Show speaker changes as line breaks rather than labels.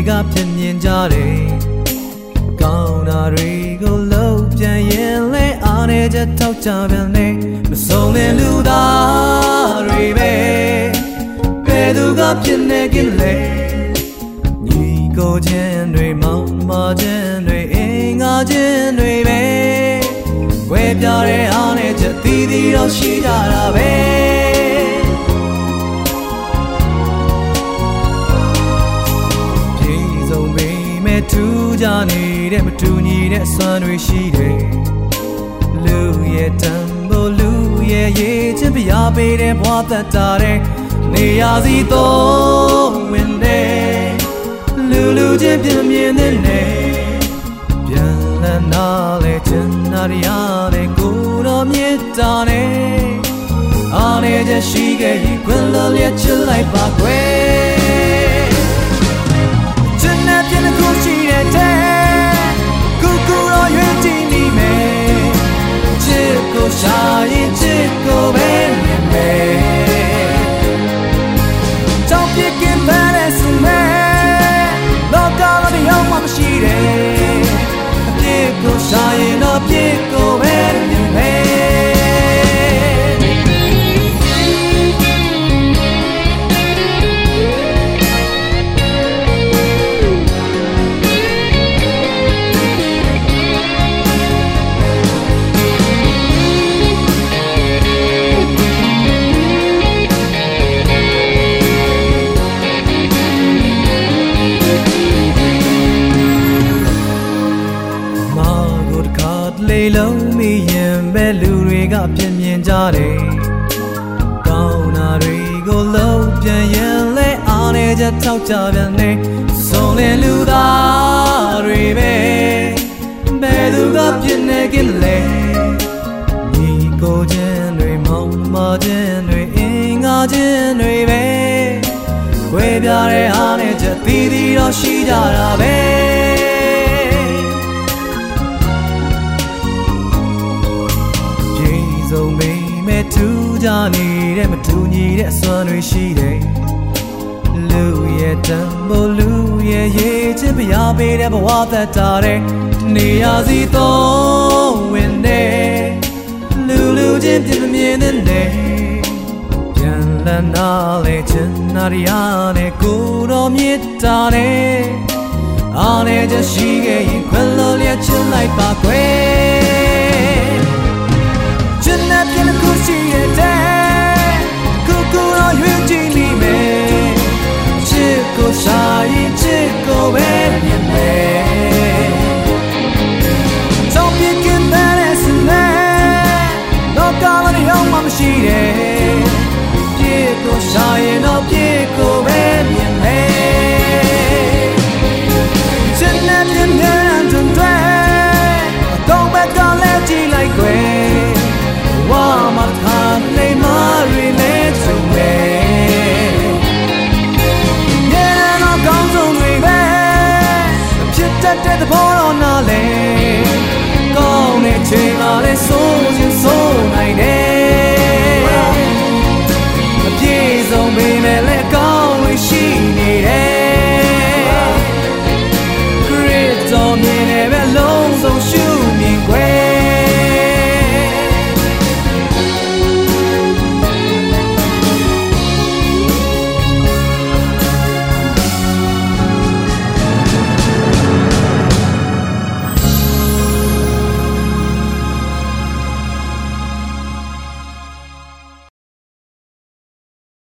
လေလုံးမိရင်မဲ့လူတွေကဖြစ်မြင်ကြတယ်ကောင်းတာတွေကိုလုံးပြန်ရင်လဲအားနေချက်ထောက်ကြပြန်နေမဆုံးတဲ့လူသားတွေပဲဘယ်သူကဖြစ်နေကြလဲညီကိုချင်းတွေမောင်မချင်းတွေအင်္ဂါချင်းတွေပဲွယ်ပြတဲ့အားနဲ့ချက်သီးသီးတော့ရှိကြတာပဲ နေတဲ့မတူညီတဲ့ဆွမ်းတွေရှိတယ်လူရဲ့တန်ဖိုးလူရဲ့ရေးချင်ပြပေးတဲ့ဘဝသက်တာတဲ့နေရာစီတော့ဝင်တယ်လူလူချင်းပြမြင်တဲ့နေပြန်လန်းနာလေချင်နာရတဲ့ကိုတော်မြတ်တာနဲ့အားနေချက်ရှိခဲ့ရင်ခွင့်လျက်ချလိုက်ပါကွ စ်ကို လေလုံးမိရင်ပဲလူတွေကပြင်းမြင်ကြတယ်ကောင်းတာတွေကိုလုံးပြန်ရင်လဲအားနေချက်ထောက်ကြပြန်နေဆုံးလေလူသားတွေပဲဘယ်သူကပြင်းနေကြလဲညီကိုချင်းတွေမောင်မချင်းတွေအင်္ဂါချင်းတွေပဲွယ်ပြတဲ့အားနဲ့ချက်သီးသီးတော့ရှိကြတာပဲ စုံမိမဲ့ထူးကြနေတဲ့မတူညီတဲ့အစွမ်းတွေရှိတယ်လူရဲ့တန်ဖိုးလူရဲ့ရေးချင်ပြပေးတဲ့ဘဝသက်တာတဲ့နေရာစီတော့ဝင်နေလူလူချင်းပြင်းမြင်တဲ့နေပြန်လန်းနာလေချင်နာရရနဲ့ကိုတော်မြတ်တာနဲ့အားနဲ့ချရှိခဲ့ရင်ခွင့်လို့လျက်ချင်လိုက်ပါ တ်တဲ့သဘောတော့နားလဲကောင်းတဲ့ချိန်မှလည်းစိုးခြင်းစိုးနိုင်တယ်မပြေဆုံးပေမဲ့လည်းကောင်းလို့ရှိနေတယ် Great တော်မြင်နေပဲ